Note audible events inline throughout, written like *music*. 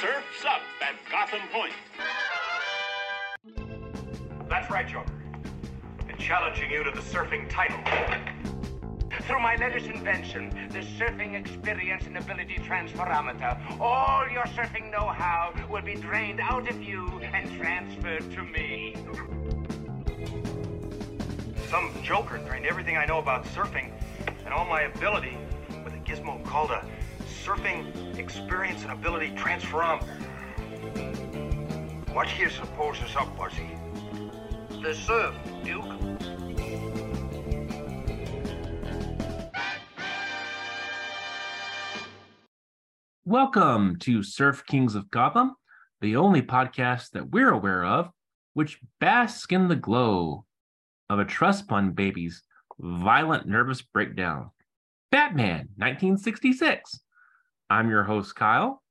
Surf's up at Gotham Point. That's right, Joker. Been challenging you to the surfing title. Through my latest invention, the Surfing Experience and Ability Transferometer, all your surfing know-how will be drained out of you and transferred to me. Some joker drained everything I know about surfing and all my ability with a gizmo called a Surfing Experience and Ability Transferometer. What do you suppose is up, Buzzy? The surf, Duke. Welcome to Surf Kings of Gotham, the only podcast that we're aware of which bask in the glow of a trust fund baby's violent nervous breakdown. Batman, 1966. I'm your host, Kyle.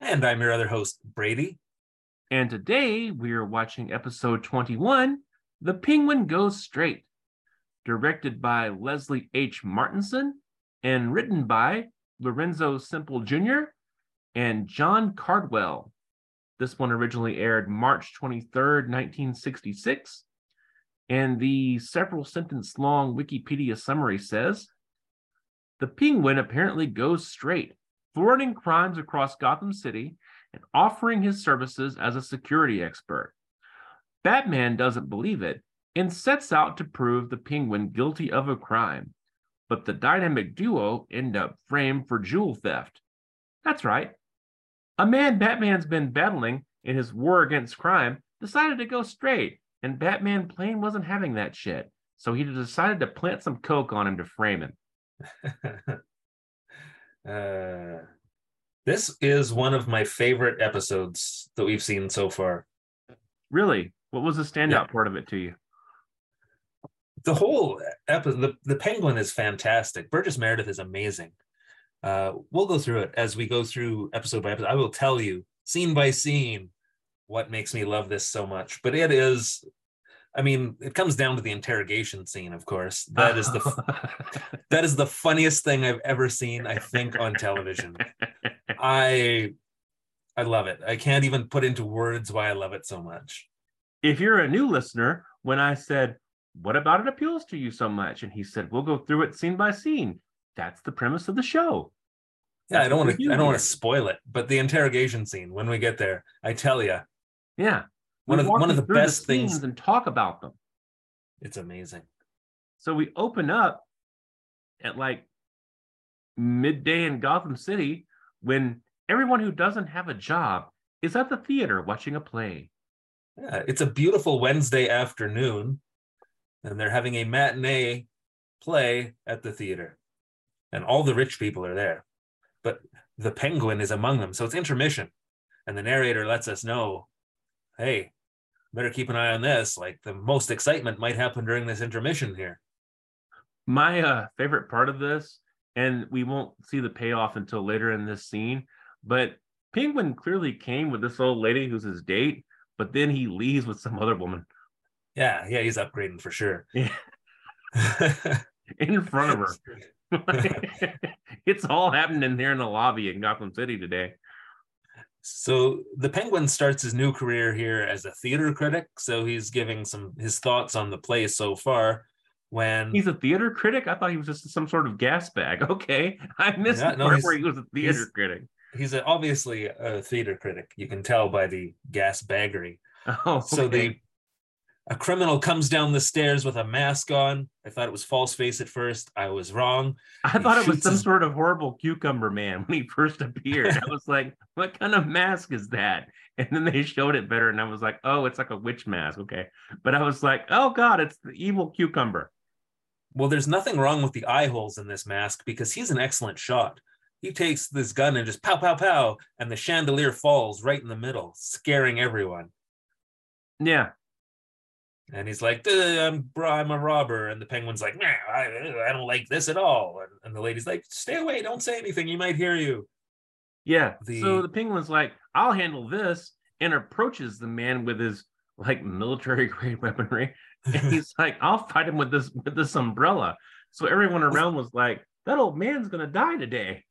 And I'm your other host, Brady. And today we are watching episode 21 The Penguin Goes Straight, directed by Leslie H. Martinson and written by Lorenzo Semple Jr. and John Cardwell. This one originally aired March 23rd, 1966. And the several sentence long Wikipedia summary says The penguin apparently goes straight, thwarting crimes across Gotham City and offering his services as a security expert. Batman doesn't believe it and sets out to prove the penguin guilty of a crime but the dynamic duo end up framed for jewel theft. That's right. A man Batman's been battling in his war against crime decided to go straight, and Batman plain wasn't having that shit. So he decided to plant some coke on him to frame him. *laughs* uh, this is one of my favorite episodes that we've seen so far. Really? What was the standout yeah. part of it to you? the whole episode, the, the penguin is fantastic. Burgess Meredith is amazing. Uh, we'll go through it as we go through episode by episode. I will tell you scene by scene what makes me love this so much. But it is, I mean, it comes down to the interrogation scene, of course. *laughs* That is the that is the funniest thing I've ever seen. I think on television. I I love it. I can't even put into words why I love it so much. If you're a new listener, when I said what about it appeals to you so much? And he said, We'll go through it scene by scene. That's the premise of the show. That's yeah, I don't want to I don't want to spoil it, but the interrogation scene when we get there, I tell you. Yeah. One we of one of the best the things and talk about them. It's amazing. So we open up at like midday in Gotham City when everyone who doesn't have a job is at the theater watching a play. Yeah, it's a beautiful Wednesday afternoon and they're having a matinee play at the theater. And all the rich people are there. But the penguin is among them. So it's intermission. And the narrator lets us know hey, better keep an eye on this. Like the most excitement might happen during this intermission here. My uh, favorite part of this, and we won't see the payoff until later in this scene, but Penguin clearly came with this old lady who's his date, but then he leaves with some other woman. Yeah, yeah, he's upgrading for sure. Yeah. *laughs* in front of her. *laughs* *laughs* it's all happening there in the lobby in Gotham City today. So the Penguin starts his new career here as a theater critic. So he's giving some his thoughts on the play so far. When he's a theater critic, I thought he was just some sort of gas bag. *laughs* Okay, I missed yeah, the part where he was a theater critic. He's a, obviously a theater critic. You can tell by the gas baggery. *laughs* Oh, okay. so the a criminal comes down the stairs with a mask on. I thought it was false face at first. I was wrong. I he thought it was some his... sort of horrible cucumber man when he first appeared. I was like, *laughs* what kind of mask is that? And then they showed it better, and I was like, oh, it's like a witch mask. Okay. But I was like, oh God, it's the evil cucumber. Well, there's nothing wrong with the eye holes in this mask because he's an excellent shot. He takes this gun and just pow, pow, pow, and the chandelier falls right in the middle, scaring everyone. Yeah, and he's like, I'm, I'm a robber. And the penguin's like, nah, I, I don't like this at all. And, and, the lady's like, stay away. Don't say anything. He might hear you. Yeah. The... So the penguin's like, I'll handle this and approaches the man with his like military *laughs* grade weaponry. And he's *laughs* like, I'll fight him with this with this umbrella. So everyone around was like, that old man's gonna die today.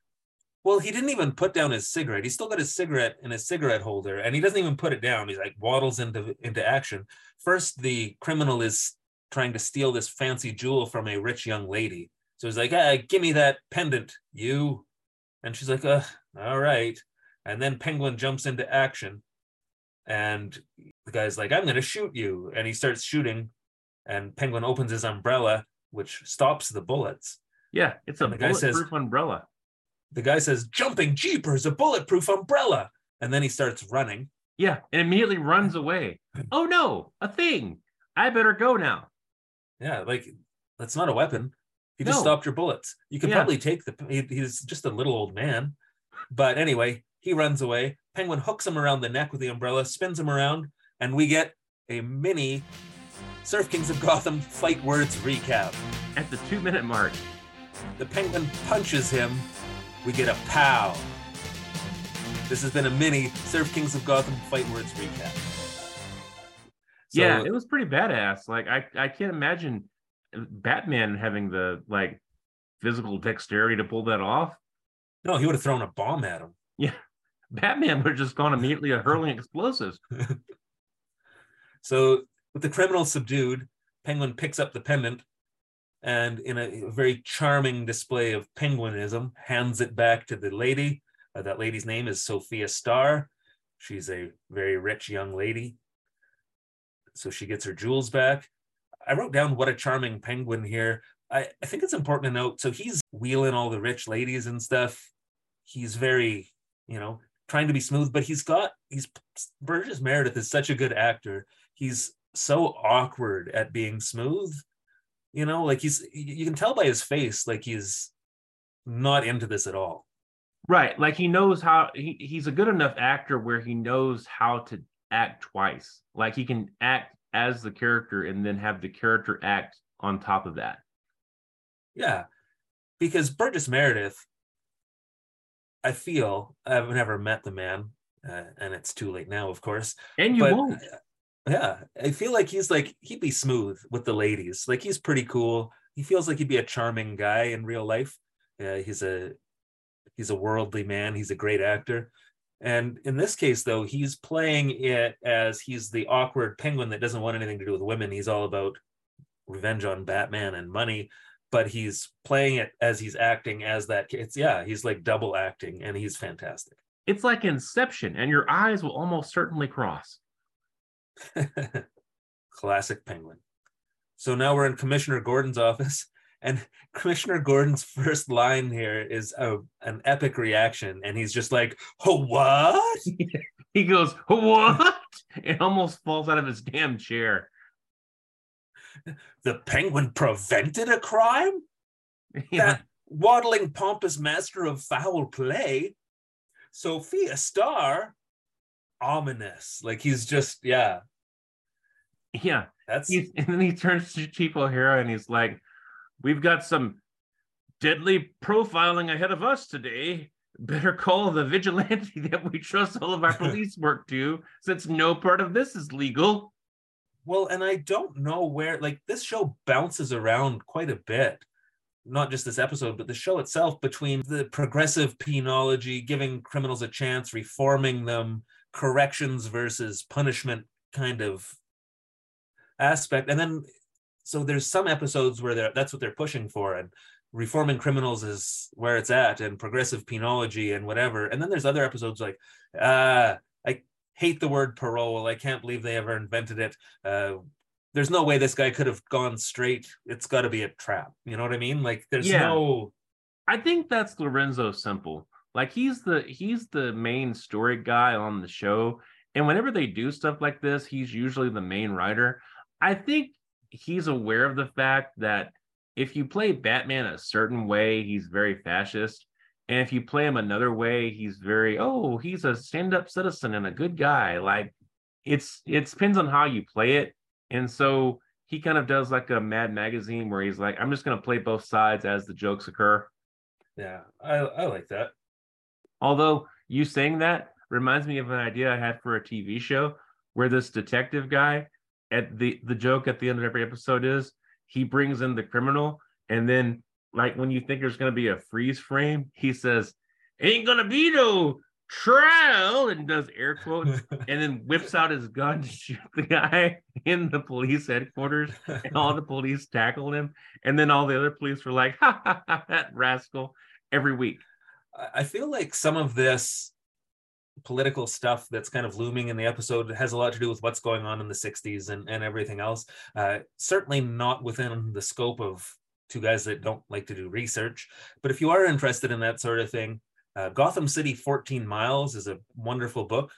Well, he didn't even put down his cigarette. He's still got his cigarette in his cigarette holder, and he doesn't even put it down. He's like waddles into into action. First, the criminal is trying to steal this fancy jewel from a rich young lady. So he's like, ah, give me that pendant, you. And she's like, uh, all right. And then Penguin jumps into action. And the guy's like, I'm gonna shoot you. And he starts shooting. And Penguin opens his umbrella, which stops the bullets. Yeah, it's a And guy says- bulletproof umbrella. The guy says, Jumping jeepers, a bulletproof umbrella. And then he starts running. Yeah, and immediately runs *laughs* away. Oh no, a thing. I better go now. Yeah, like that's not a weapon. He just No. stopped your bullets. You could Yeah. probably take the. He, he's just a little old man, but anyway, he runs away. Penguin hooks him around the neck with the umbrella, spins him around, and we get a mini Surf Kings of Gotham fight words recap. At the two minute mark. The Penguin punches him. We get a pow. This has been a mini Surf Kings of Gotham fight words recap. So- yeah, it was pretty badass. Like I, I can't imagine Batman having the like physical dexterity to pull that off. no, he would have thrown a bomb at him. Yeah. *laughs* Batman would have just gone immediately at hurling explosives. *laughs* So, with the criminal subdued, Penguin picks up the pendant and, in a very charming display of penguinism, hands it back to the lady. Uh, that lady's name is Sophia Starr. She's a very rich young lady. So, she gets her jewels back. I wrote down what a charming penguin here. I, I think it's important to note. So, he's wheeling all the rich ladies and stuff. He's very, you know, trying to be smooth, but he's got, he's, Burgess Meredith is such a good actor he's so awkward at being smooth you know like he's you can tell by his face like he's not into this at all Right. Like he knows how he, he's a good enough actor where he knows how to act twice. Like he can act as the character and then have the character act on top of that. yeah because burgess meredith i feel i've never met the man uh, and it's too late now of course And you but won't. Yeah i feel like he's like he'd be smooth with the ladies like he's pretty cool. He feels like he'd be a charming guy in real life. Uh, he's a he's a worldly man he's a great actor. And in this case though he's playing it as he's the awkward penguin that doesn't want anything to do with women. He's all about revenge on batman and money but he's playing it as he's acting as that it's yeah he's like double acting and he's fantastic. It's like Inception, and your eyes will almost certainly cross. *laughs* Classic penguin. So now we're in Commissioner Gordon's office, *laughs* and Commissioner Gordon's first line here is a, an epic reaction, and he's just like, "Oh, what?" *laughs* He goes, What? It almost falls out of his damn chair. The penguin prevented a crime? Yeah. That waddling pompous master of foul play? Sophia Starr? Ominous. Like he's just, yeah, Yeah. that's He's, and then he turns to Chief O'Hara and he's like, We've got some deadly profiling ahead of us today. Better call the vigilante *laughs* that we trust all of our *laughs* police work to, since no part of this is legal. Well, and I don't know where, like, this show bounces around quite a bit. Not just this episode, but the show itself between the progressive penology, giving criminals a chance, reforming them, corrections versus punishment kind of aspect. And then, so there's some episodes where they're, that's what they're pushing for. And reforming criminals is where it's at, and progressive penology and whatever. And then there's other episodes like, uh, I hate the word parole. I can't believe they ever invented it. Uh, there's no way this guy could have gone straight. It's got to be a trap. You know what I mean? Like, there's Yeah. no. I think that's Lorenzo Semple. Like he's the he's the main story guy on the show. And whenever they do stuff like this, he's usually the main writer. I think he's aware of the fact that if you play Batman a certain way, he's very fascist. And if you play him another way, he's very, oh, he's a stand-up citizen and a good guy. Like it's it depends on how you play it. And so he kind of does like a Mad Magazine where he's like, I'm just gonna play both sides as the jokes occur. Yeah, I, I like that. Although you saying that reminds me of an idea I had for a TV show where this detective guy at the the joke at the end of every episode is he brings in the criminal and then like when you think there's going to be a freeze frame he says ain't gonna be no trial and does air quotes *laughs* and then whips out his gun to shoot the guy in the police headquarters and all the police tackle him. And then all the other police were like *laughs* ha ha ha that rascal every week. I feel like some of this political stuff that's kind of looming in the episode has a lot to do with what's going on in the 60s and, and everything else. Uh, certainly not within the scope of two guys that don't like to do research. But if you are interested in that sort of thing, uh, Gotham City 14 Miles is a wonderful book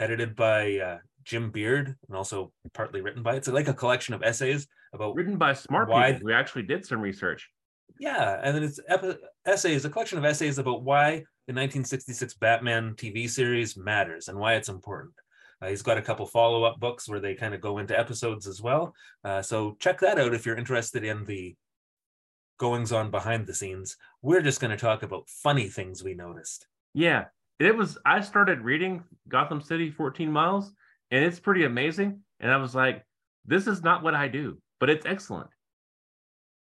edited by uh, Jim Beard and also partly written by it's like a collection of essays about written by smart Why- people who actually did some research yeah, and then it's epi- essays, a collection of essays about why the 1966 Batman TV series matters and why it's important. Uh, he's got a couple follow-up books where they kind of go into episodes as well. Uh, so check that out if you're interested in the goings on behind the scenes. We're just going to talk about funny things we noticed. Yeah, it was. I started reading Gotham City 14 Miles, and it's pretty amazing. And I was like, this is not what I do, but it's excellent.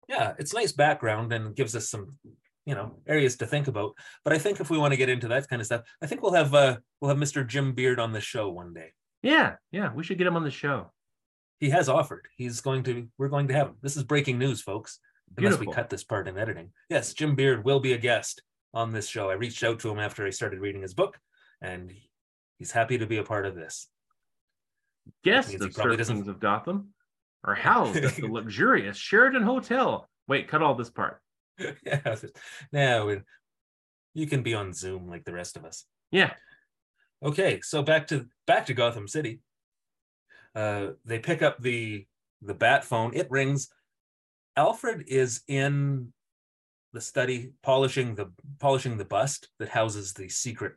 Yeah, it's nice background and gives us some, you know, areas to think about. But I think if we want to get into that kind of stuff, I think we'll have uh, we'll have Mr. Jim Beard on the show one day. Yeah, yeah, we should get him on the show. he has offered. He's going to. We're going to have him. This is breaking news, folks. Beautiful. Unless we cut this part in editing. Yes, Jim Beard will be a guest on this show. I reached out to him after I started reading his book, and he's happy to be a part of this. Guest of probably doesn't- of Gotham are housed at the *laughs* luxurious Sheridan Hotel. Wait, cut all this part. *laughs* yeah. Now you can be on Zoom like the rest of us. Yeah, Okay, so back to back to Gotham City. Uh, they pick up the the bat phone. It rings. Alfred is in the study polishing the polishing the bust that houses the secret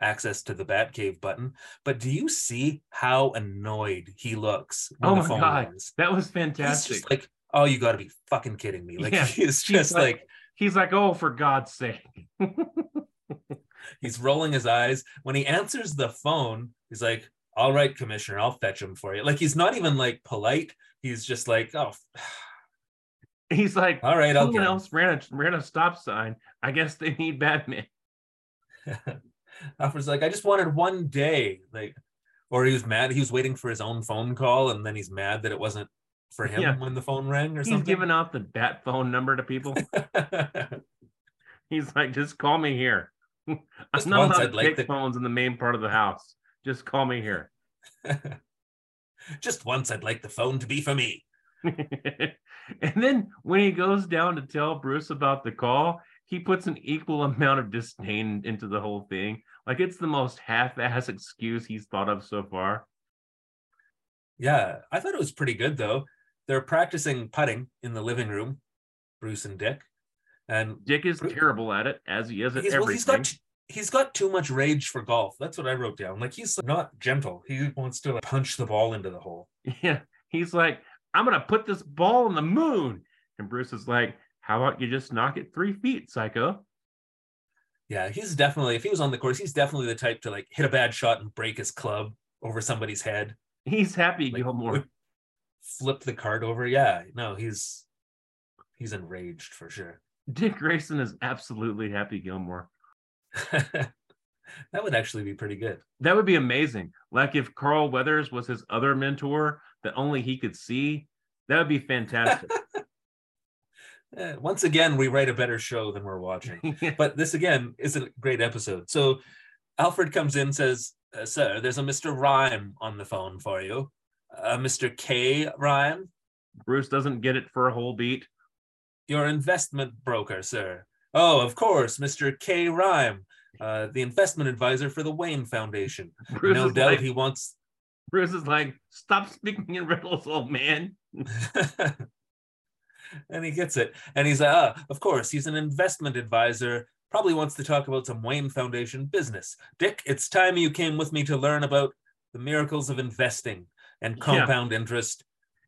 access to the Batcave button. But do you see how annoyed he looks when Oh the my phone God. rings? that was fantastic. like, oh, you got to be fucking kidding me! Like Yeah, *laughs* he's he's just like- like He's like, oh, for God's sake. He's rolling his eyes. When he answers the phone, he's like, All right, Commissioner, I'll fetch him for you. Like he's not even like polite. He's just like, Oh, *sighs* He's like, all right, I'll someone else ran a ran a stop sign. I guess they need Batman. *laughs* *laughs* Alfred's like, I just wanted one day. Like, or he was mad. He was waiting for his own phone call, and then he's mad that it wasn't for him Yeah. when the phone rang or He's something. He's giving out the bat phone number to people. *laughs* He's like, just call me here. *laughs* I'm Just not once, allowed I'd to like take to- phones in the main part of the house. Just call me here. *laughs* just once, I'd like the phone to be for me. and then when he goes down to tell Bruce about the call, he puts an equal amount of disdain into the whole thing. Like it's the most half-ass excuse he's thought of so far. Yeah, I thought it was pretty good though. They're practicing putting in the living room, Bruce and Dick, and Dick is Bru- terrible at it, as he is at he's, well, everything. he's got he's got too much rage for golf. That's what I wrote down. Like he's not gentle. He wants to like, punch the ball into the hole. *laughs* Yeah, he's like, I'm gonna put this ball on the moon, and Bruce is like, How about you just knock it three feet, psycho? Yeah, he's definitely if he was on the course, he's definitely the type to like hit a bad shot and break his club over somebody's head, He's happy Like, Gilmore. Flip the card over. Yeah, no, he's he's enraged for sure. Dick Grayson is absolutely happy Gilmore. *laughs* that would actually be pretty good. That would be amazing. Like if Carl Weathers was his other mentor that only he could see, that would be fantastic. *laughs* Eh, once again, we write a better show than we're watching. *laughs* but this again is a great episode. So Alfred comes in, says, uh, "Sir, there's a Mr. Rhyme on the phone for you. Uh, Mr. K. Rhyme, Bruce doesn't get it for a whole beat. your investment broker, sir. Oh, of course, Mr. K. Rhyme, uh, the investment advisor for the Wayne Foundation. *laughs* Bruce, no doubt like, he wants." Bruce is like, stop speaking in riddles, old man. *laughs* and he gets it. And he's like, ah, of course, he's an investment advisor. Probably wants to talk about some Wayne Foundation business. Dick, it's time you came with me to learn about the miracles of investing and Yeah. compound interest.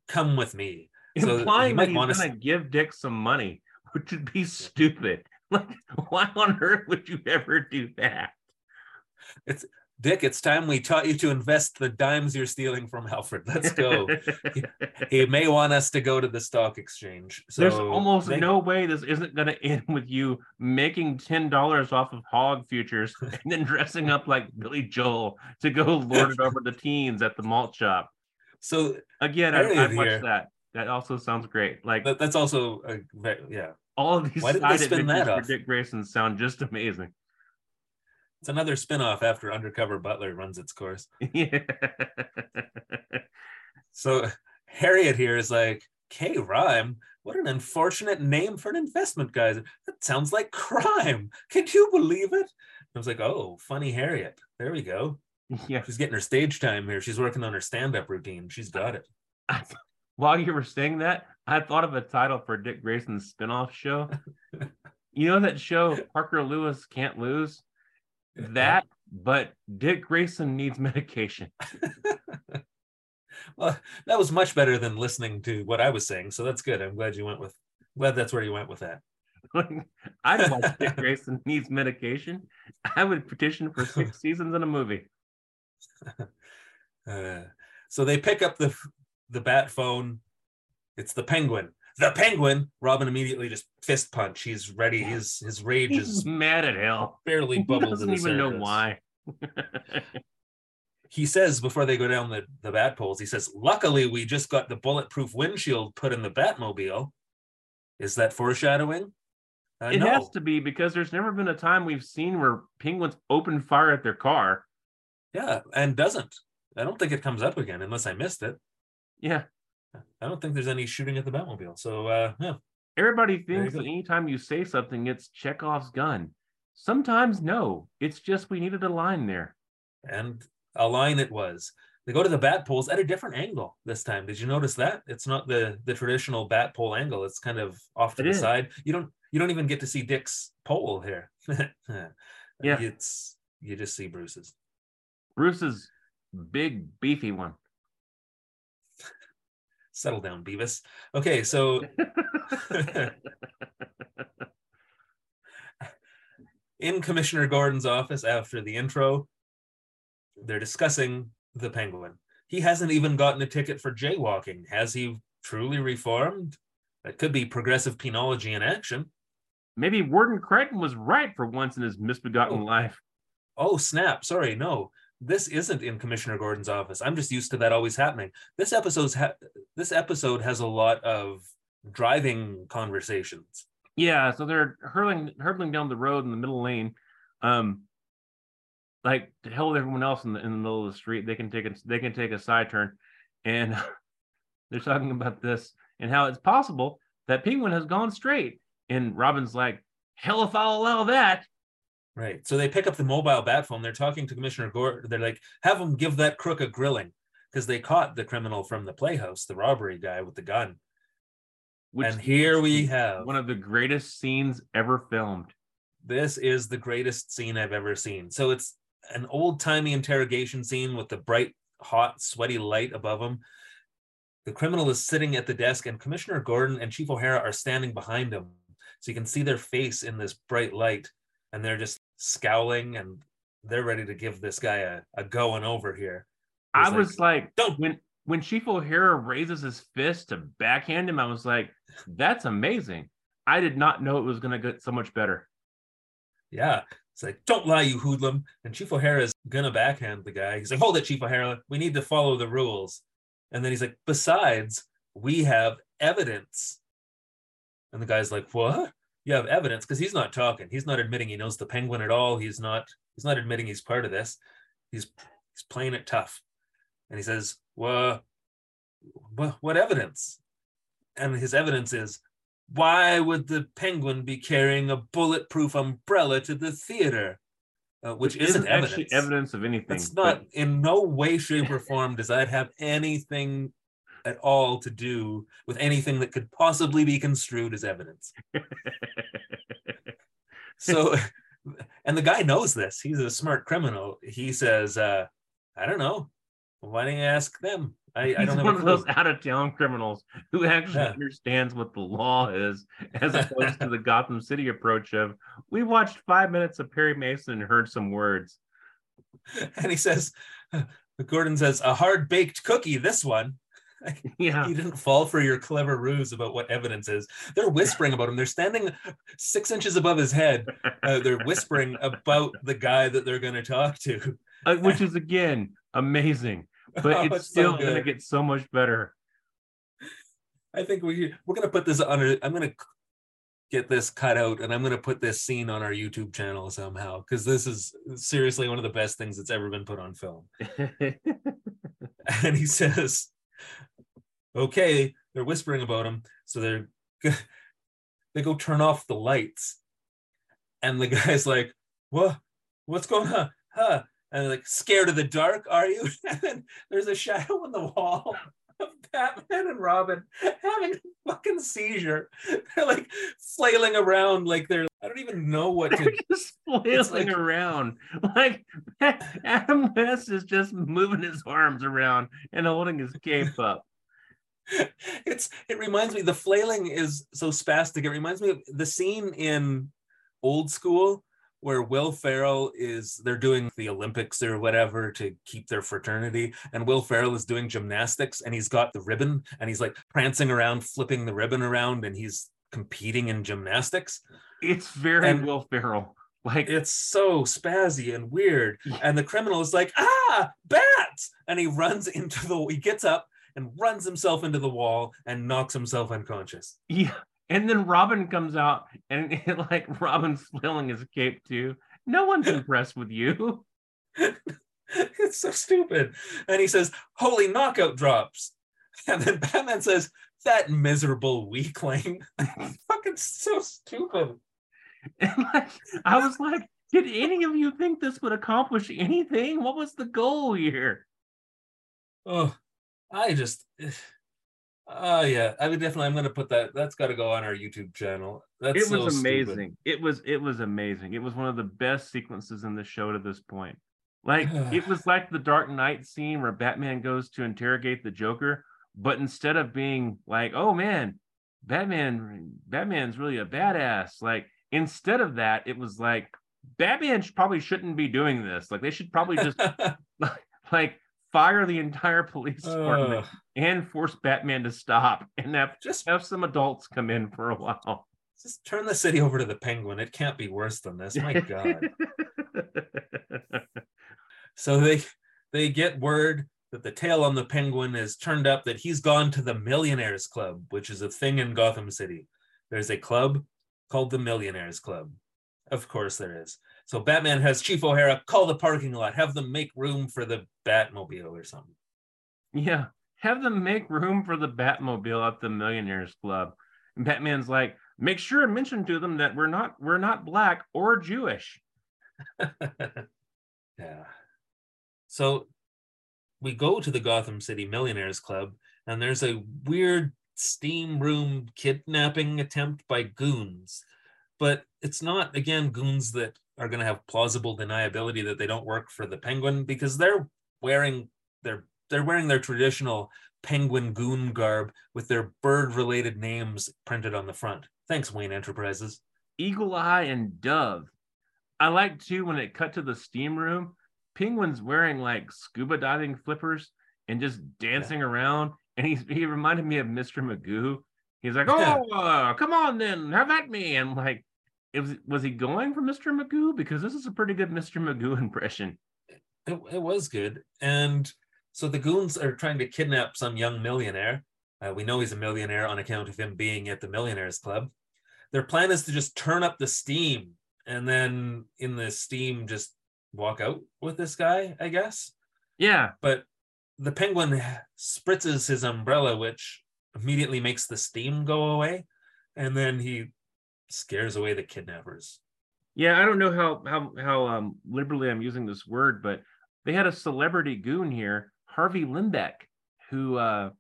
Come with me. So he Implying that might he's wanna gonna give Dick some money, which would be stupid. *laughs* Like, why on earth would you ever do that? It's Dick, it's time we taught you to invest the dimes you're stealing from Alfred. Let's go. *laughs* he may want us to go to the stock exchange. So There's almost they- no way this isn't going to end with you making ten dollars off of hog futures *laughs* and then dressing up like Billy Joel to go lord it over the teens at the malt shop. So Again, I, I watched here. that. That also sounds great. Like that, that's also a, yeah. all of these Why did they spin that for off? Dick Grayson sound just amazing. It's another spin-off after Undercover Butler runs its course. *laughs* yeah. So Harriet here is like, K rhyme. What an unfortunate name for an investment guy. That sounds like crime. Can you believe it? I was like, oh, funny Harriet. There we go. *laughs* yeah. She's getting her stage time here. She's working on her stand-up routine. She's got it. While you were saying that, I thought of a title for Dick Grayson's spinoff show. *laughs* you know that show Parker Lewis Can't Lose? Uh-huh. That, but Dick Grayson needs medication. *laughs* Well, that was much better than listening to what I was saying. So that's good. I'm glad you went with glad that's where you went with that. I'd watch Dick Grayson needs medication. I would petition for six seasons in a movie. *laughs* Uh, so they pick up the the bat phone. It's the penguin. The penguin. Robin immediately just fist punch. He's ready. His his rage He's is mad at hell. barely He bubbled to doesn't even know why. *laughs* He says before they go down the the bat poles, he says, "Luckily, we just got the bulletproof windshield put in the Batmobile." Is that foreshadowing? Uh, it no. has to be because there's never been a time we've seen where penguins open fire at their car. Yeah, and doesn't. I don't think it comes up again unless I missed it. Yeah. I don't think there's any shooting at the Batmobile. So uh yeah. Everybody thinks that anytime you say something, it's Chekhov's gun. Sometimes no. It's just we needed a line there. And a line it was. They go to the bat poles at a different angle this time. Did you notice that? It's not the the traditional bat pole angle. It's kind of off to It the is. side. You don't you don't even get to see Dick's pole here. *laughs* Yeah. It's you just see Bruce's. Bruce's big, beefy one. *laughs* Settle down, Beavis. Okay, so *laughs* in Commissioner Gordon's office after the intro, they're discussing the penguin. He hasn't even gotten a ticket for jaywalking. Has he truly reformed? That could be progressive penology in action. Maybe Warden Crichton was right for once in his misbegotten Oh. life. Oh, snap. Sorry, no. This isn't in Commissioner Gordon's office. I'm just used to that always happening. This episode's ha- this episode has a lot of driving conversations. Yeah, so they're hurling hurtling down the road in the middle lane. Um like to hell with everyone else in the in the middle of the street. They can take a they can take a side turn. And *laughs* they're talking about this and how it's possible that Penguin has gone straight. And Robin's like, hell if I'll allow that. Right. So they pick up the mobile bat phone. They're talking to Commissioner Gordon. They're like, have him give that crook a grilling because they caught the criminal from the playhouse, the robbery guy with the gun. Which and here we have one of the greatest scenes ever filmed. this is the greatest scene I've ever seen. So it's an old timey interrogation scene with the bright, hot, sweaty light above him. The criminal is sitting at the desk, and Commissioner Gordon and Chief O'Hara are standing behind him. So you can see their face in this bright light, and they're just scowling and they're ready to give this guy a, a going over here. I He's was like, "Don't." when when Chief O'Hara raises his fist to backhand him, I was like, that's amazing. I did not know it was gonna get so much better. Yeah. It's like, don't lie, you hoodlum. And Chief O'Hara is gonna backhand the guy. He's like, hold it, Chief O'Hara. We need to follow the rules. And then he's like, besides, we have evidence. And the guy's like, what? You have evidence? Because he's not talking. He's not admitting he knows the penguin at all. He's not, he's not admitting he's part of this. He's he's playing it tough. And he says, Well, what, what evidence? And his evidence is why would the penguin be carrying a bulletproof umbrella to the theater? Uh, which, isn't, evidence. actually evidence of anything. It's not in no way, shape, or form does that have anything at all to do with anything that could possibly be construed as evidence. *laughs* So, and the guy knows this. He's a smart criminal. He says, uh, I don't know. Why don't you ask them? I, I don't have one of those out of town criminals who actually Yeah. understands what the law is, as opposed to *laughs* the Gotham City approach of we watched five minutes of Perry Mason and heard some words. and he says, *laughs* Gordon says, a hard baked cookie, this one. *laughs* Yeah. He didn't fall for your clever ruse about what evidence is. They're whispering about him. They're standing six inches above his head. Uh, they're whispering about the guy that they're going to talk to. Uh, which *laughs* is again amazing, but Oh, it's, it's so still gonna get so much better. I think we we're gonna put this on. I'm gonna get this cut out, and I'm gonna put this scene on our YouTube channel somehow because this is seriously one of the best things that's ever been put on film. *laughs* And he says, "Okay, they're whispering about him, so they're *laughs* they go turn off the lights, and the *laughs* guy's like, what? What's going on? Huh?" And they're like, scared of the dark, are you? *laughs* And then there's a shadow on the wall of Batman and Robin having a fucking seizure. They're like flailing around like they're I don't even know what They're to just flailing like- around. Like Adam West is just moving his arms around and holding his cape up. *laughs* it's it reminds me the flailing is so spastic. It reminds me of the scene in old school where Will Ferrell is they're doing the Olympics or whatever to keep their fraternity, and Will Ferrell is doing gymnastics and he's got the ribbon and he's like prancing around, flipping the ribbon around, and he's competing in gymnastics. It's very And- Will Ferrell. Like It's so spazzy and weird. And the criminal is like, ah, bats! And he runs *laughs* into the he gets up and runs himself into the wall and knocks himself unconscious. yeah. And then Robin comes out and *laughs* like Robin's flailing his cape too. No one's *laughs* impressed with you. *laughs* it's so stupid. And he says, Holy knockout drops. And then Batman says, That miserable weakling. Fucking so stupid. And like I was like, did any of you think this would accomplish anything? What was the goal here? Oh, I just, eh, oh yeah, I would definitely. I'm gonna put that. That's got to go on our YouTube channel. That's it so was stupid. amazing. It was it was amazing. It was one of the best sequences in the show to this point. Like *sighs* it was like the Dark Knight scene where Batman goes to interrogate the Joker, but instead of being like, "Oh man, Batman, Batman's really a badass," like instead of that, it was like Batman probably shouldn't be doing this. Like they should probably just *laughs* *laughs* like fire the entire police department and force Batman to stop and have just have some adults come in for a while. just turn the city over to the Penguin. It can't be worse than this. My God. *laughs* So they they get word that the tail on the penguin is turned up that he's gone to the Millionaires Club, which is a thing in Gotham City. There's a club called the Millionaires Club. Of course there is. So Batman has Chief O'Hara call the parking lot, have them make room for the Batmobile or something. yeah, have them make room for the Batmobile at the Millionaires Club. And Batman's like, make sure and mention to them that we're not we're not black or Jewish. *laughs* yeah. So we go to the Gotham City Millionaires Club, and there's a weird steam room kidnapping attempt by goons. But it's not, again, goons that are going to have plausible deniability that they don't work for the Penguin because they're wearing their they're wearing their traditional penguin goon garb with their bird related names printed on the front. Thanks, Wayne Enterprises. Eagle Eye and Dove. I like too when it cut to the steam room. Penguin's wearing like scuba diving flippers and just dancing around, and he's he reminded me of Mr. Magoo. He's like, Yeah. "Oh, uh, come on then, have at me!" And like, it was was he going for Mr. Magoo? Because this is a pretty good Mr. Magoo *laughs* impression. it, it was good. And so the goons are trying to kidnap some young millionaire. Uh, we know he's a millionaire on account of him being at the Millionaires Club. Their plan is to just turn up the steam and then in the steam just walk out with this guy, I guess. Yeah, But the penguin spritzes his umbrella, which immediately makes the steam go away. And then he scares away the kidnappers. yeah. I don't know how how how um liberally I'm using this word, but they had a celebrity goon here, Harvey Lembeck, who uh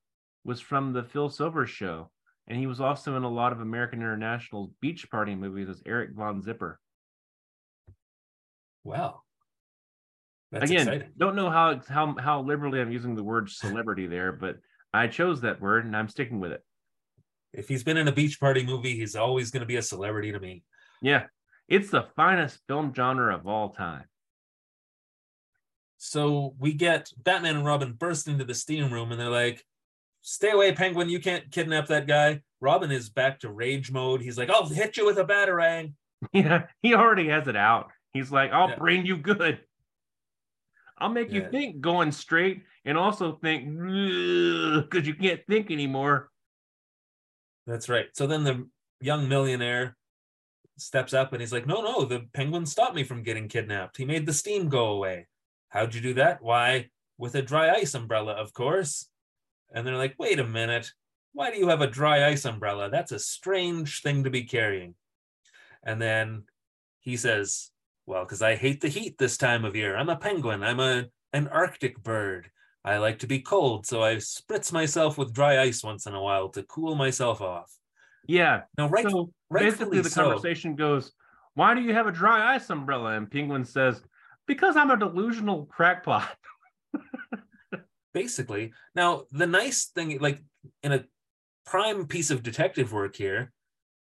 was from the Phil Silvers show, and he was also in a lot of American International's beach party movies as Eric Von Zipper. Wow. That's Again, exciting. don't know how how how liberally I'm using the word celebrity there, but I chose that word and I'm sticking with it. If he's been in a beach party movie, he's always going to be a celebrity to me. Yeah, it's the finest film genre of all time. So we get Batman and Robin burst into the steam room and they're like, stay away, Penguin. You can't kidnap that guy. Robin is back to rage mode. He's like, I'll hit you with a batarang. *laughs* Yeah, he already has it out. He's like, I'll Yeah. bring you good. I'll make you think going straight and also think because you can't think anymore. That's right. So then the young millionaire steps up and he's like, No, no, the penguin stopped me from getting kidnapped. He made the steam go away. How'd you do that? Why, with a dry ice umbrella, of course. And they're like, Wait a minute. Why do you have a dry ice umbrella? That's a strange thing to be carrying. And then he says, Well, because I hate the heat this time of year. I'm a penguin. I'm a an Arctic bird. I like to be cold, so I spritz myself with dry ice once in a while to cool myself off. Yeah. Now, right, so basically, the so. conversation goes, "Why do you have a dry ice umbrella?" And Penguin says, "Because I'm a delusional crackpot." *laughs* basically. Now, the nice thing, like in a prime piece of detective work here,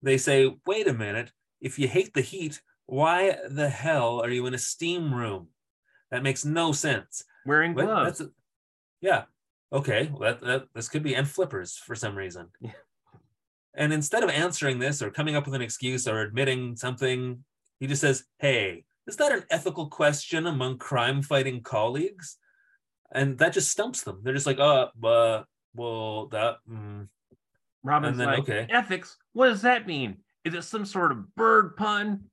they say, wait a minute, if you hate the heat, why the hell are you in a steam room? That makes no sense. Wearing gloves. that's a- yeah. Okay. Well, that, that this could be and flippers for some reason. Yeah. And instead of answering this or coming up with an excuse or admitting something, he just says, "Hey, is that an ethical question among crime-fighting colleagues?" And that just stumps them. They're just like, "Uh, uh well, that." mm." Robin's and then, like, okay. "Ethics? What does that mean? Is it some sort of bird pun?"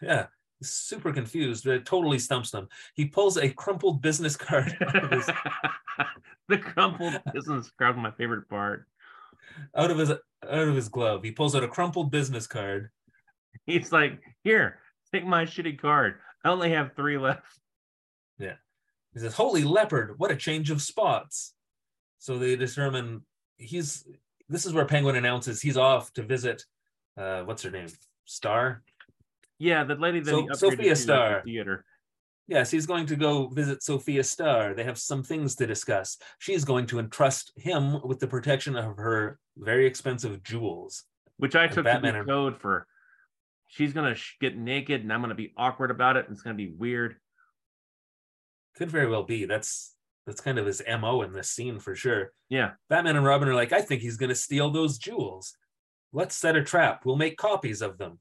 Yeah, super confused. It totally stumps them. He pulls a crumpled business card out of his *laughs* the crumpled business card my favorite part. out of his out of his glove. He pulls out a crumpled business card. He's like, "Here, take my shitty card. I only have three left." Yeah, he says, "Holy leopard! What a change of spots!" So they determine he's. This is where Penguin announces he's off to visit. Uh, what's her name? Starr. Yeah, the lady that So- he Sophia to at the theater. Yes, he's going to go visit Sophia Starr. They have some things to discuss. She's going to entrust him with the protection of her very expensive jewels. which I took Batman to be code for. She's gonna sh- get naked, and I'm gonna be awkward about it, and it's gonna be weird. Could very well be. That's that's kind of his mo in this scene for sure. Yeah, Batman and Robin are like, I think he's going to steal those jewels. Let's set a trap. We'll make copies of them.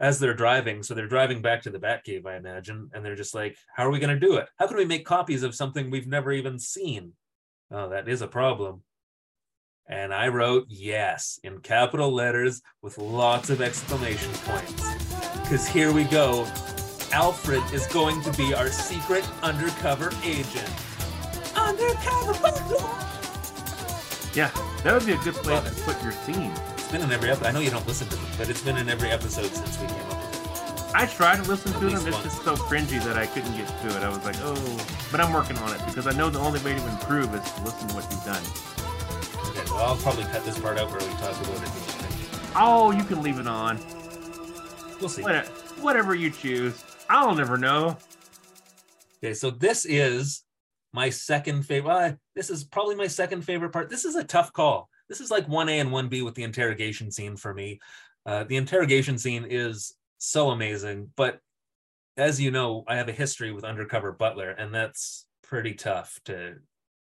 As they're driving, so they're driving back to the Batcave, I imagine, and they're just like, "How are we going to do it? How can we make copies of something we've never even seen?" Oh, that is a problem. And I wrote yes in capital letters with lots of exclamation points. Because here we go. Alfred is going to be our secret undercover agent. Undercover yeah, that would be a good place Love to put your scene. It's been in every episode. I know you don't listen to them, but it's been in every episode since we came up with it. I tried to listen At to them. least It's just so cringy that I couldn't get to it. I was like, oh, but I'm working on it because I know the only way to improve is to listen to what you've done. Okay, well, I'll probably cut this part out where we talk about it. Oh, you can leave it on. We'll see. What- Whatever you choose. I'll never know. Okay, so this is my second favorite. Well, this is probably my second favorite part. This is a tough call. This is like 1A and 1B with the interrogation scene for me. Uh, the interrogation scene is so amazing, but as you know, I have a history with Undercover Butler, and that's pretty tough to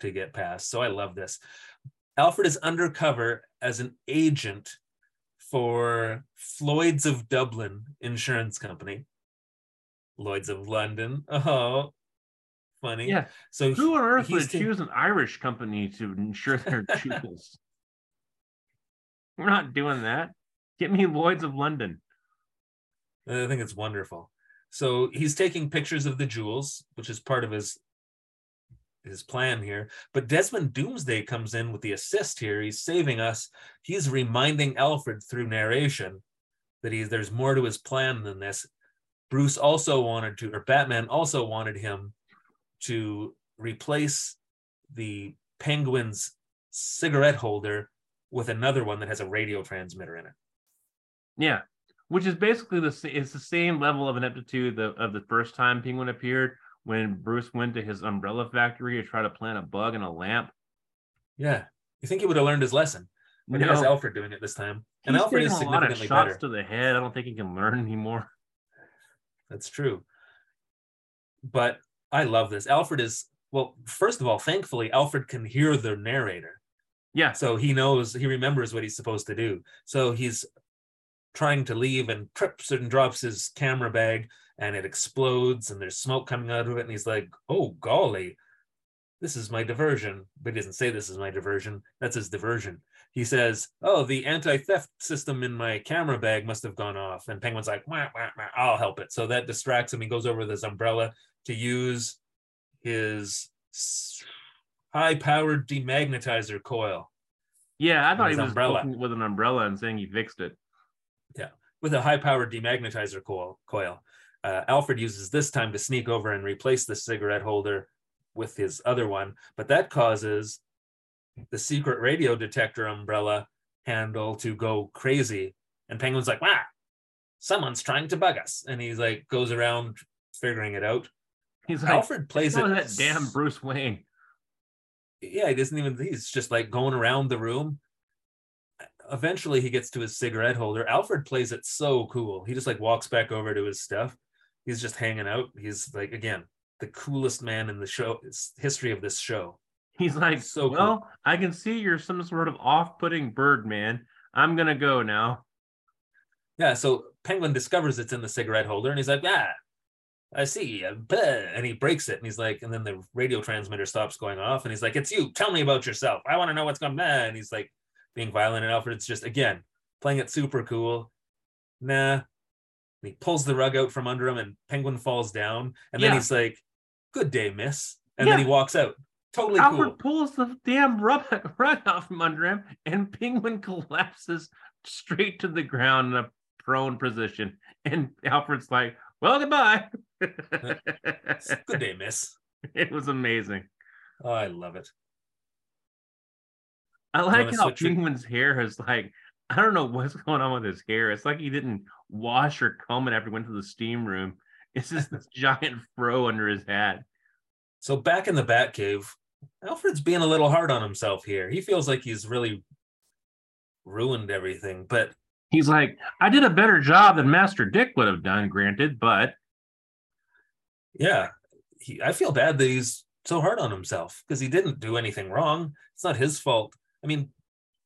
to get past. So I love this. Alfred is undercover as an agent for Floyd's of Dublin Insurance Company. Lloyd's of London. *laughs* Oh, funny. Yeah. So Who on earth would choose an Irish company to insure their *laughs* jewels? We're not doing that. Get me Lloyd's of London. I think it's wonderful. So he's taking pictures of the jewels, which is part of his his plan here. But Desmond Doomsday comes in with the assist here. He's saving us. He's reminding Alfred through narration that he's there's more to his plan than this. Bruce also wanted to, or Batman also wanted him to replace the penguin's cigarette holder with another one that has a radio transmitter in it. Yeah, which is basically the it's the same level of ineptitude the, of the first time Penguin appeared when Bruce went to his umbrella factory to try to plant a bug in a lamp. Yeah. You think he would have learned his lesson? But he has Alfred doing it this time. And he's Alfred is taken a lot of shots better. to the head. I don't think he can learn anymore. That's true. But I love this. Alfred is well. First of all, thankfully, Alfred can hear the narrator, Yeah. so he knows he remembers what he's supposed to do. So he's trying to leave and trips and drops his camera bag, and it explodes, and there's smoke coming out of it, and he's like, "Oh golly, this is my diversion." But he doesn't say this is my diversion. That's his diversion. He says, "Oh, the anti-theft system in my camera bag must have gone off." And Penguin's like, wah, wah, wah, "I'll help it." So that distracts him. He goes over with his umbrella to use his s- high-powered demagnetizer coil Yeah, I thought he was umbrella. with an umbrella and saying he fixed it. Yeah, with a high-powered demagnetizer coil. coil. Uh, Alfred uses this time to sneak over and replace the cigarette holder with his other one, but that causes the secret radio detector umbrella handle to go crazy. And Penguin's like, "Wow, someone's trying to bug us," and he's like goes around figuring it out. He's like, Alfred plays "Oh, it. that damn Bruce Wayne. Yeah, he doesn't even, he's just like going around the room. Eventually, he gets to his cigarette holder. Alfred plays it so cool. He just like walks back over to his stuff. He's just hanging out. He's like, again, the coolest man in the show, history of this show. He's like, So cool. well, I can see you're some sort of off-putting bird man. I'm gonna go now. Yeah, so Penguin discovers it's in the cigarette holder and he's like, ah, I see. uh, bleh," And he breaks it and he's like, and then the radio transmitter stops going off and he's like, it's you. Tell me about yourself. I want to know what's going on. And he's like being violent. And Alfred's just, again, playing it super cool. Nah. And he pulls the rug out from under him and Penguin falls down. And then he's like, good day, miss. And Yeah. then he walks out. Totally Alfred cool. pulls the damn rub, rug *laughs* off from under him, and Penguin collapses straight to the ground in a prone position. And Alfred's like, "Well, goodbye." *laughs* Good day, miss. *laughs* it was amazing. Oh, I love it. I like how? Penguin's hair is like. I don't know what's going on with his hair. It's like he didn't wash or comb it after he went to the steam room. It's just this *laughs* giant fro under his hat. So back in the Batcave, Alfred's being a little hard on himself here. He feels like he's really ruined everything, but He's like, I did a better job than Master Dick would have done, granted, but yeah, he, I feel bad that he's so hard on himself because he didn't do anything wrong. It's not his fault. I mean,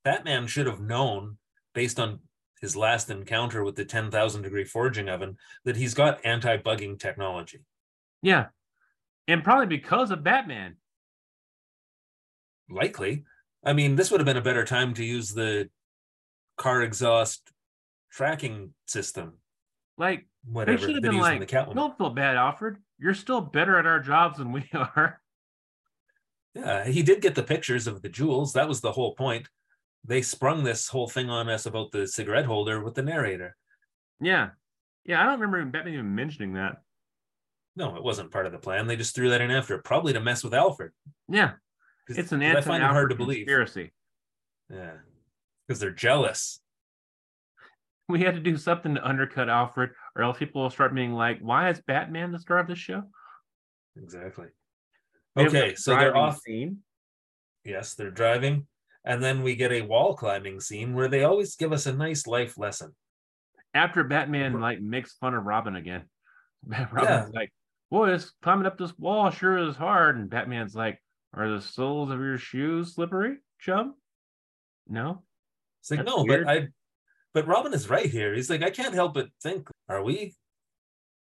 Batman should have known based on his last encounter with the 10,000 degree forging oven that he's got anti-bugging technology. yeah. And probably because of Batman. Likely. I mean, this would have been a better time to use the car exhaust tracking system, Like, whatever they should have been he used in like, don't feel bad, Alfred. You're still better at our jobs than we *laughs* are. Yeah, he did get the pictures of the jewels. That was the whole point. They sprung this whole thing on us about the cigarette holder with the narrator. Yeah. Yeah, I don't remember Batman even mentioning that. No, it wasn't part of the plan. They just threw that in after, probably to mess with Alfred. Yeah. It's an 'cause I anti find it hard to believe. conspiracy. Yeah, because they're jealous. We had to do something to undercut Alfred, or else people will start being like, why is Batman the star of this show? Exactly. Okay, so they're off. Scene. Yes, they're driving, and then we get a wall climbing scene where they always give us a nice life lesson. After Batman like makes fun of Robin again. *laughs* Robin's like, boy, this climbing up this wall sure is hard. And Batman's like, are the soles of your shoes slippery, chum? No. It's like, That's no, weird. but I, but Robin is right here. He's like, I can't help but think, are we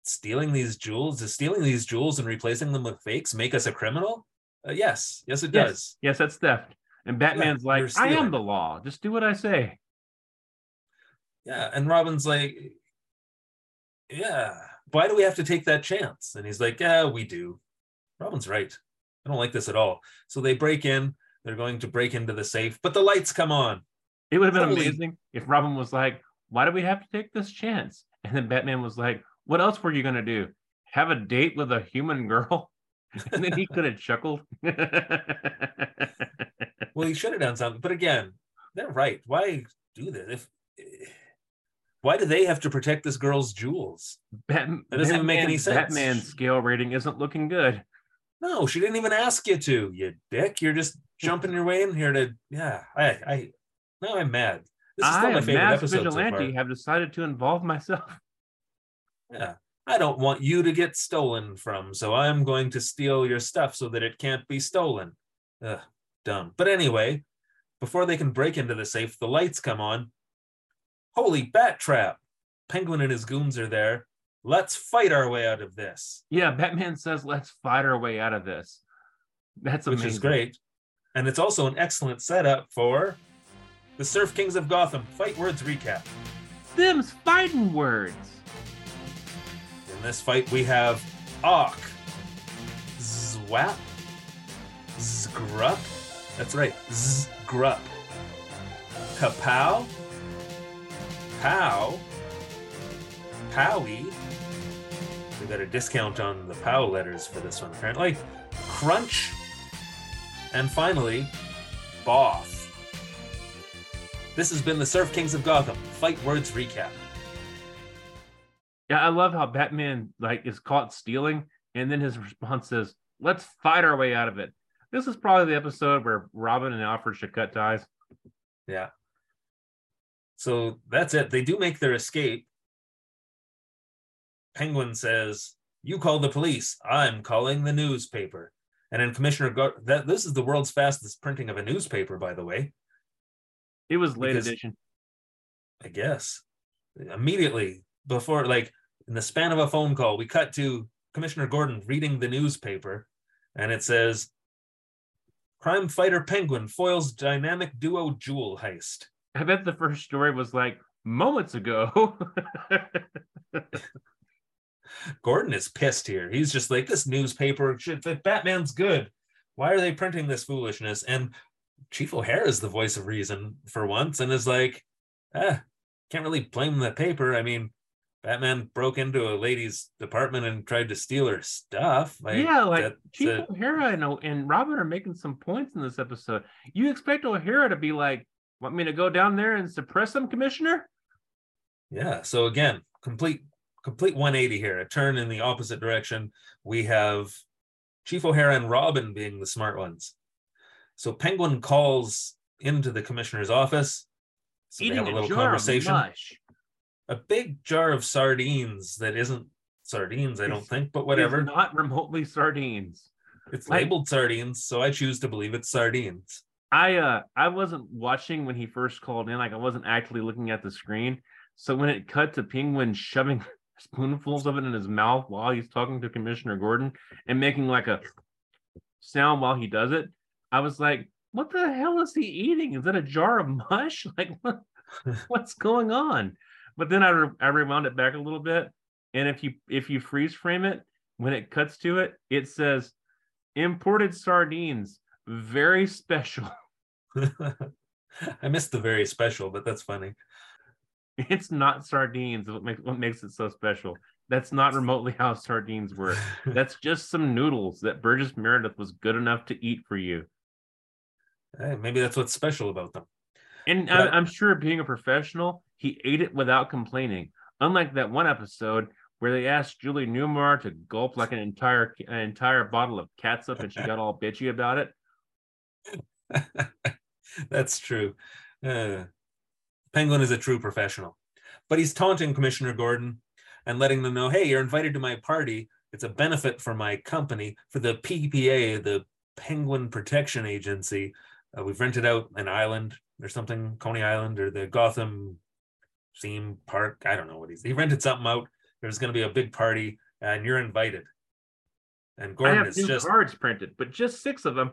stealing these jewels? Does stealing these jewels and replacing them with fakes make us a criminal? Uh, yes, yes, it Yes. does. Yes, that's theft. And Batman's you're like, I am the law. Just do what I say. Yeah, and Robin's like, yeah, why do we have to take that chance? And he's like, yeah, we do. Robin's right. I don't like this at all. So they break in. They're going to break into the safe, but the lights come on. It would have been Holy- amazing if Robin was like, Why do we have to take this chance? And then Batman was like, What else were you going to do? Have a date with a human girl? *laughs* And then he could have chuckled. *laughs* Well, he should have done something. But again, they're right. Why do this? If eh, why do they have to protect this girl's jewels? Bat- That doesn't even make any sense. Batman's scale rating isn't looking good. No, she didn't even ask you to, you dick. You're just jumping your way in here to yeah. I I now I'm mad. This is still I, my a favorite mass episode so vigilante, far. have decided to involve myself. *laughs* Yeah. I don't want you to get stolen from, so I'm going to steal your stuff so that it can't be stolen. Ugh, dumb. But anyway, before they can break into the safe, the lights come on. Holy bat trap! Penguin and his goons are there. Let's fight our way out of this, Yeah, Batman says, let's fight our way out of this. That's which is great. And it's also an excellent setup for the Surf Kings of Gotham Fight Words recap. Them's fighting words. In this fight, we have Ock, Zwap, Zgrup. That's right, Zgrup. Kapow, Pow, Powie. We got a discount on the Pow letters for this one, apparently. Crunch, and finally, Boff. This has been the Surf Kings of Gotham Fight Words recap. Yeah, I love how Batman like is caught stealing, and then his response is, "Let's fight our way out of it." This is probably the episode where Robin and Alfred should cut ties. Yeah. So that's it. They do make their escape. Penguin says, "You call the police. I'm calling the newspaper." And then Commissioner Gar- that this is the world's fastest printing of a newspaper, by the way. It was late Because- edition. I guess immediately before, like in the span of a phone call, we cut to Commissioner Gordon reading the newspaper, and it says, "Crime fighter Penguin foils dynamic duo jewel heist." I bet the first story was like moments ago. *laughs* Gordon is pissed here. He's just like, this newspaper shit. Batman's good, why are they printing this foolishness? And Chief O'Hara is the voice of reason for once, and is like, ah, can't really blame the paper. I mean, Batman broke into a lady's apartment and tried to steal her stuff. Like, yeah, like Chief a- O'Hara and, and Robin are making some points in this episode. You expect O'Hara to be like, "Want me to go down there and suppress them, Commissioner?" Yeah. So again, complete complete 180 here, a turn in the opposite direction. We have Chief O'Hara and Robin being the smart ones. So Penguin calls into the commissioner's office. So Eating they have a a little jar conversation. A big jar of sardines that isn't sardines, I don't It's- think, but It's whatever. not remotely sardines. It's like- labeled sardines, so I choose to believe it's sardines. I uh I wasn't watching when he first called in, like I wasn't actually looking at the screen. So when it cut to Penguin shoving *laughs* spoonfuls of it in his mouth while he's talking to Commissioner Gordon and making like a sound while he does it, I was like, what the hell is he eating? Is that a jar of mush? *laughs* Like what, *laughs* what's going on? But then I re- I rewound it back a little bit, and if you if you freeze frame it, when it cuts to it, it says imported sardines, very special. *laughs* I missed the very special, but that's funny. It's not sardines. What makes what makes it so special? That's not remotely how sardines work. That's just some noodles that Burgess Meredith was good enough to eat for you. Hey, maybe that's what's special about them. And But- I'm, sure, being a professional, he ate it without complaining. Unlike that one episode where they asked Julie Newmar to gulp like an entire an entire bottle of catsup, and she got all bitchy about it. *laughs* That's true. Uh, Penguin is a true professional, but he's taunting Commissioner Gordon and letting them know, "Hey, you're invited to my party. It's a benefit for my company, for the PPA, the Penguin Protection Agency. Uh, we've rented out an island or something, Coney Island or the Gotham theme park. I don't know what he's. He rented something out. There's going to be a big party, and you're invited." And I Gordon have is new just cards printed, but just six of them.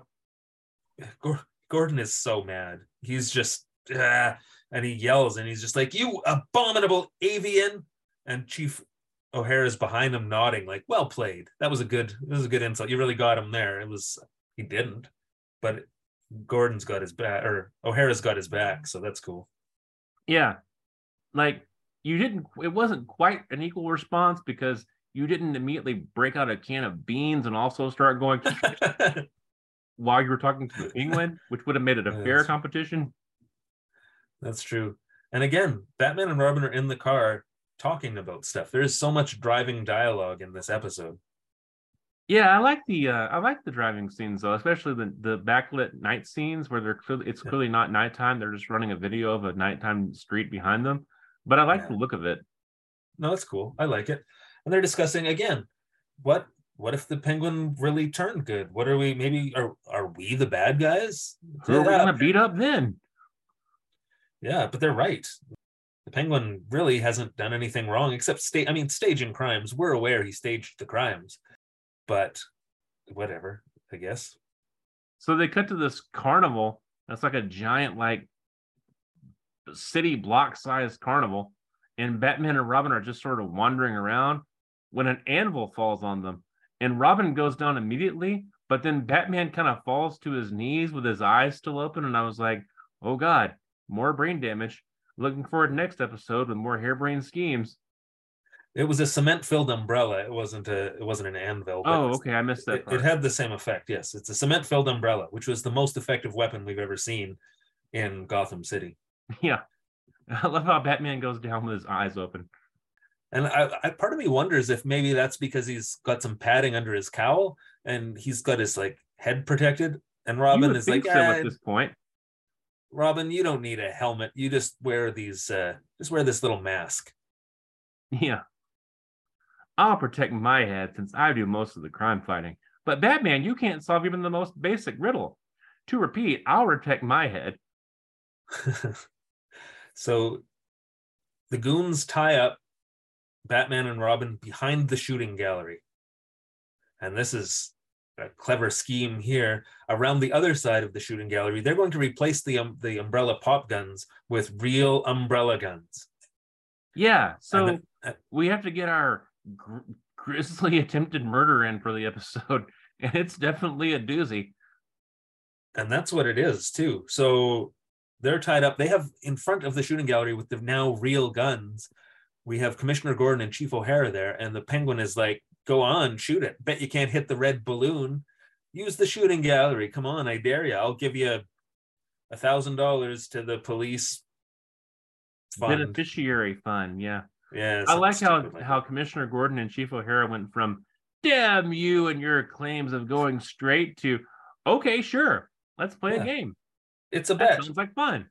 Gordon is so mad. He's just ah, and he yells and he's just like, "You abominable avian!" And Chief O'Hara's behind him, nodding like, "Well played. That was a good. That was a good insult. You really got him there. It was. He didn't, but Gordon's got his back, or O'Hara's got his back, so that's cool. Yeah. Like you didn't it wasn't quite an equal response because you didn't immediately break out a can of beans and also start going *laughs* while you were talking to England, which would have made it a Yeah, fair that's- competition. that's true. And again, Batman and Robin are in the car talking about stuff. There is so much driving dialogue in this episode. Yeah, I like the uh, I like the driving scenes though, especially the the backlit night scenes where they're clearly it's Yeah. clearly not nighttime. They're just running a video of a nighttime street behind them. But I like Yeah. the look of it. No, that's cool. I like it. and they're discussing again what what if the penguin really turned good what are we maybe are are we the bad guys Who are we gonna beat up then? yeah but they're right the penguin really hasn't done anything wrong except state i mean staging crimes we're aware he staged the crimes but whatever i guess So they cut to this carnival. That's like a giant, like city block sized carnival. And Batman and Robin are just sort of wandering around when an anvil falls on them. And Robin goes down immediately, but then Batman kind of falls to his knees with his eyes still open. And I was like, oh God, more brain damage. Looking forward to next episode with more harebrained schemes. It was a cement filled umbrella it wasn't a it wasn't an anvil but Oh, okay. I missed that it, it had the same effect yes it's a cement filled umbrella which was the most effective weapon we've ever seen in gotham city *laughs* yeah. I love how Batman goes down with his eyes open. And I, I part of me wonders if maybe that's because he's got some padding under his cowl and he's got his like head protected. And Robin is like, so "Ah, at this point. Robin, you don't need a helmet. You just wear these uh just wear this little mask. *laughs* Yeah. I'll protect my head since I do most of the crime fighting. But Batman, you can't solve even the most basic riddle. To repeat, I'll protect my head. *laughs* so the goons tie up Batman and Robin behind the shooting gallery. And this is a clever scheme here. Around the other side of the shooting gallery, they're going to replace the um, the umbrella pop guns with real umbrella guns. Yeah. So then- uh, we have to get our gr- grisly *laughs* attempted murder in for the episode. *laughs* And it's definitely a doozy. and that's what it is too so they're tied up they have in front of the shooting gallery with the now real guns we have commissioner gordon and chief o'hara there and the penguin is like go on shoot it bet you can't hit the red balloon use the shooting gallery come on i dare you i'll give you a thousand dollars to the police fund Beneficiary fund. Yeah. Yeah I like how like how. Commissioner Gordon and Chief O'Hara went from "damn you" and your claims of going straight to "okay, sure, let's play Yeah. a game." it's a That bet sounds like fun.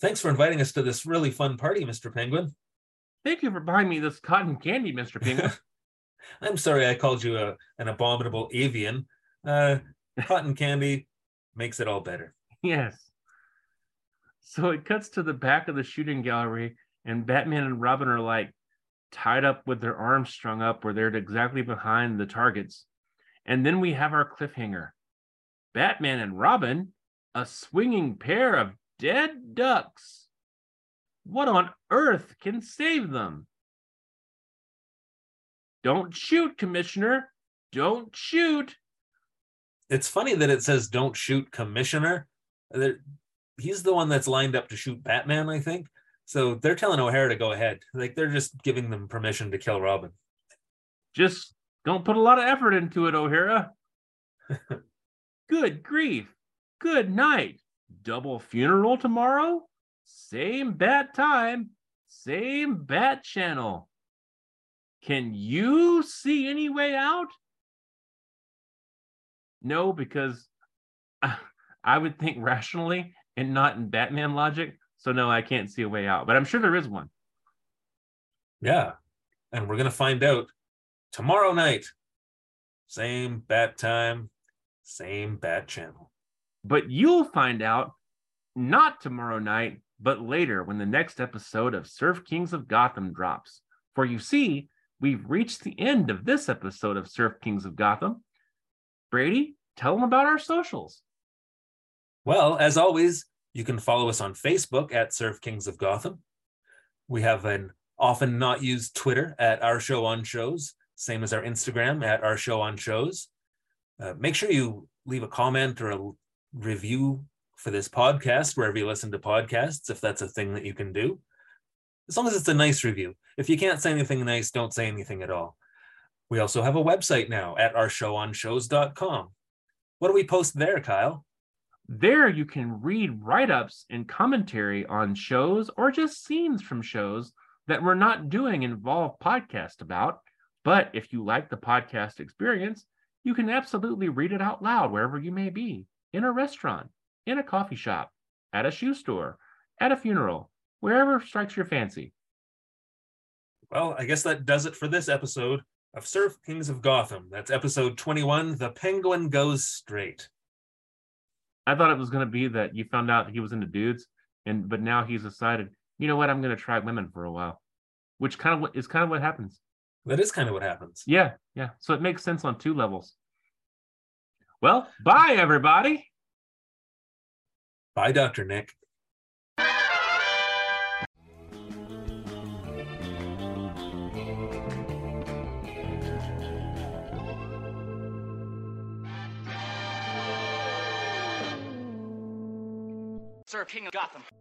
thanks for inviting us to this really fun party mr penguin Thank you for buying me this cotton candy, Mister Penguin. *laughs* I'm sorry I called you a, an abominable avian. Uh, cotton candy makes it all better. *laughs* yes. So it cuts to the back of the shooting gallery, and Batman and Robin are like tied up with their arms strung up, where they're exactly behind the targets. And then we have our cliffhanger Batman and Robin, a swinging pair of dead ducks. What on earth can save them? Don't shoot, Commissioner. Don't shoot. It's funny that it says don't shoot commissioner. He's the one that's lined up to shoot Batman, I think. So they're telling O'Hara to go ahead. Like they're just giving them permission to kill Robin. Just don't put a lot of effort into it, O'Hara. *laughs* Good grief. Good night. Double funeral tomorrow? Same bat time, same bat channel. Can you see any way out? No, because I, *laughs* I would think rationally and not in Batman logic. So, no, I can't see a way out, but I'm sure there is one. Yeah. And we're going to find out tomorrow night. Same bat time, same bat channel. But you'll find out not tomorrow night, but later when the next episode of Surf Kings of Gotham drops. For you see, we've reached the end of this episode of Surf Kings of Gotham. Brady, tell them about our socials. Well, as always, you can follow us on Facebook at Surf Kings of Gotham. We have an often not used Twitter at Our Show on Shows, same as our Instagram at Our Show on Shows. Uh, make sure you leave a comment or a review for this podcast wherever you listen to podcasts, if that's a thing that you can do. As long as it's a nice review. If you can't say anything nice, don't say anything at all. We also have a website now at ourshowonshows.com. What do we post there, Kyle? There you can read write ups and commentary on shows or just scenes from shows that we're not doing involved podcast about. But if you like the podcast experience, you can absolutely read it out loud wherever you may be in a restaurant, in a coffee shop, at a shoe store, at a funeral, wherever strikes your fancy. Well, I guess that does it for this episode of Surf Kings of Gotham. That's episode 21 The Penguin Goes Straight. I thought it was going to be that you found out he was into dudes, and but now he's decided, you know what, I'm going to try women for a while, which kind of is kind of what happens. That is kind of what happens. Yeah, yeah. So it makes sense on two levels. Well, bye everybody. Bye, Dr. Nick. Sir King of Gotham.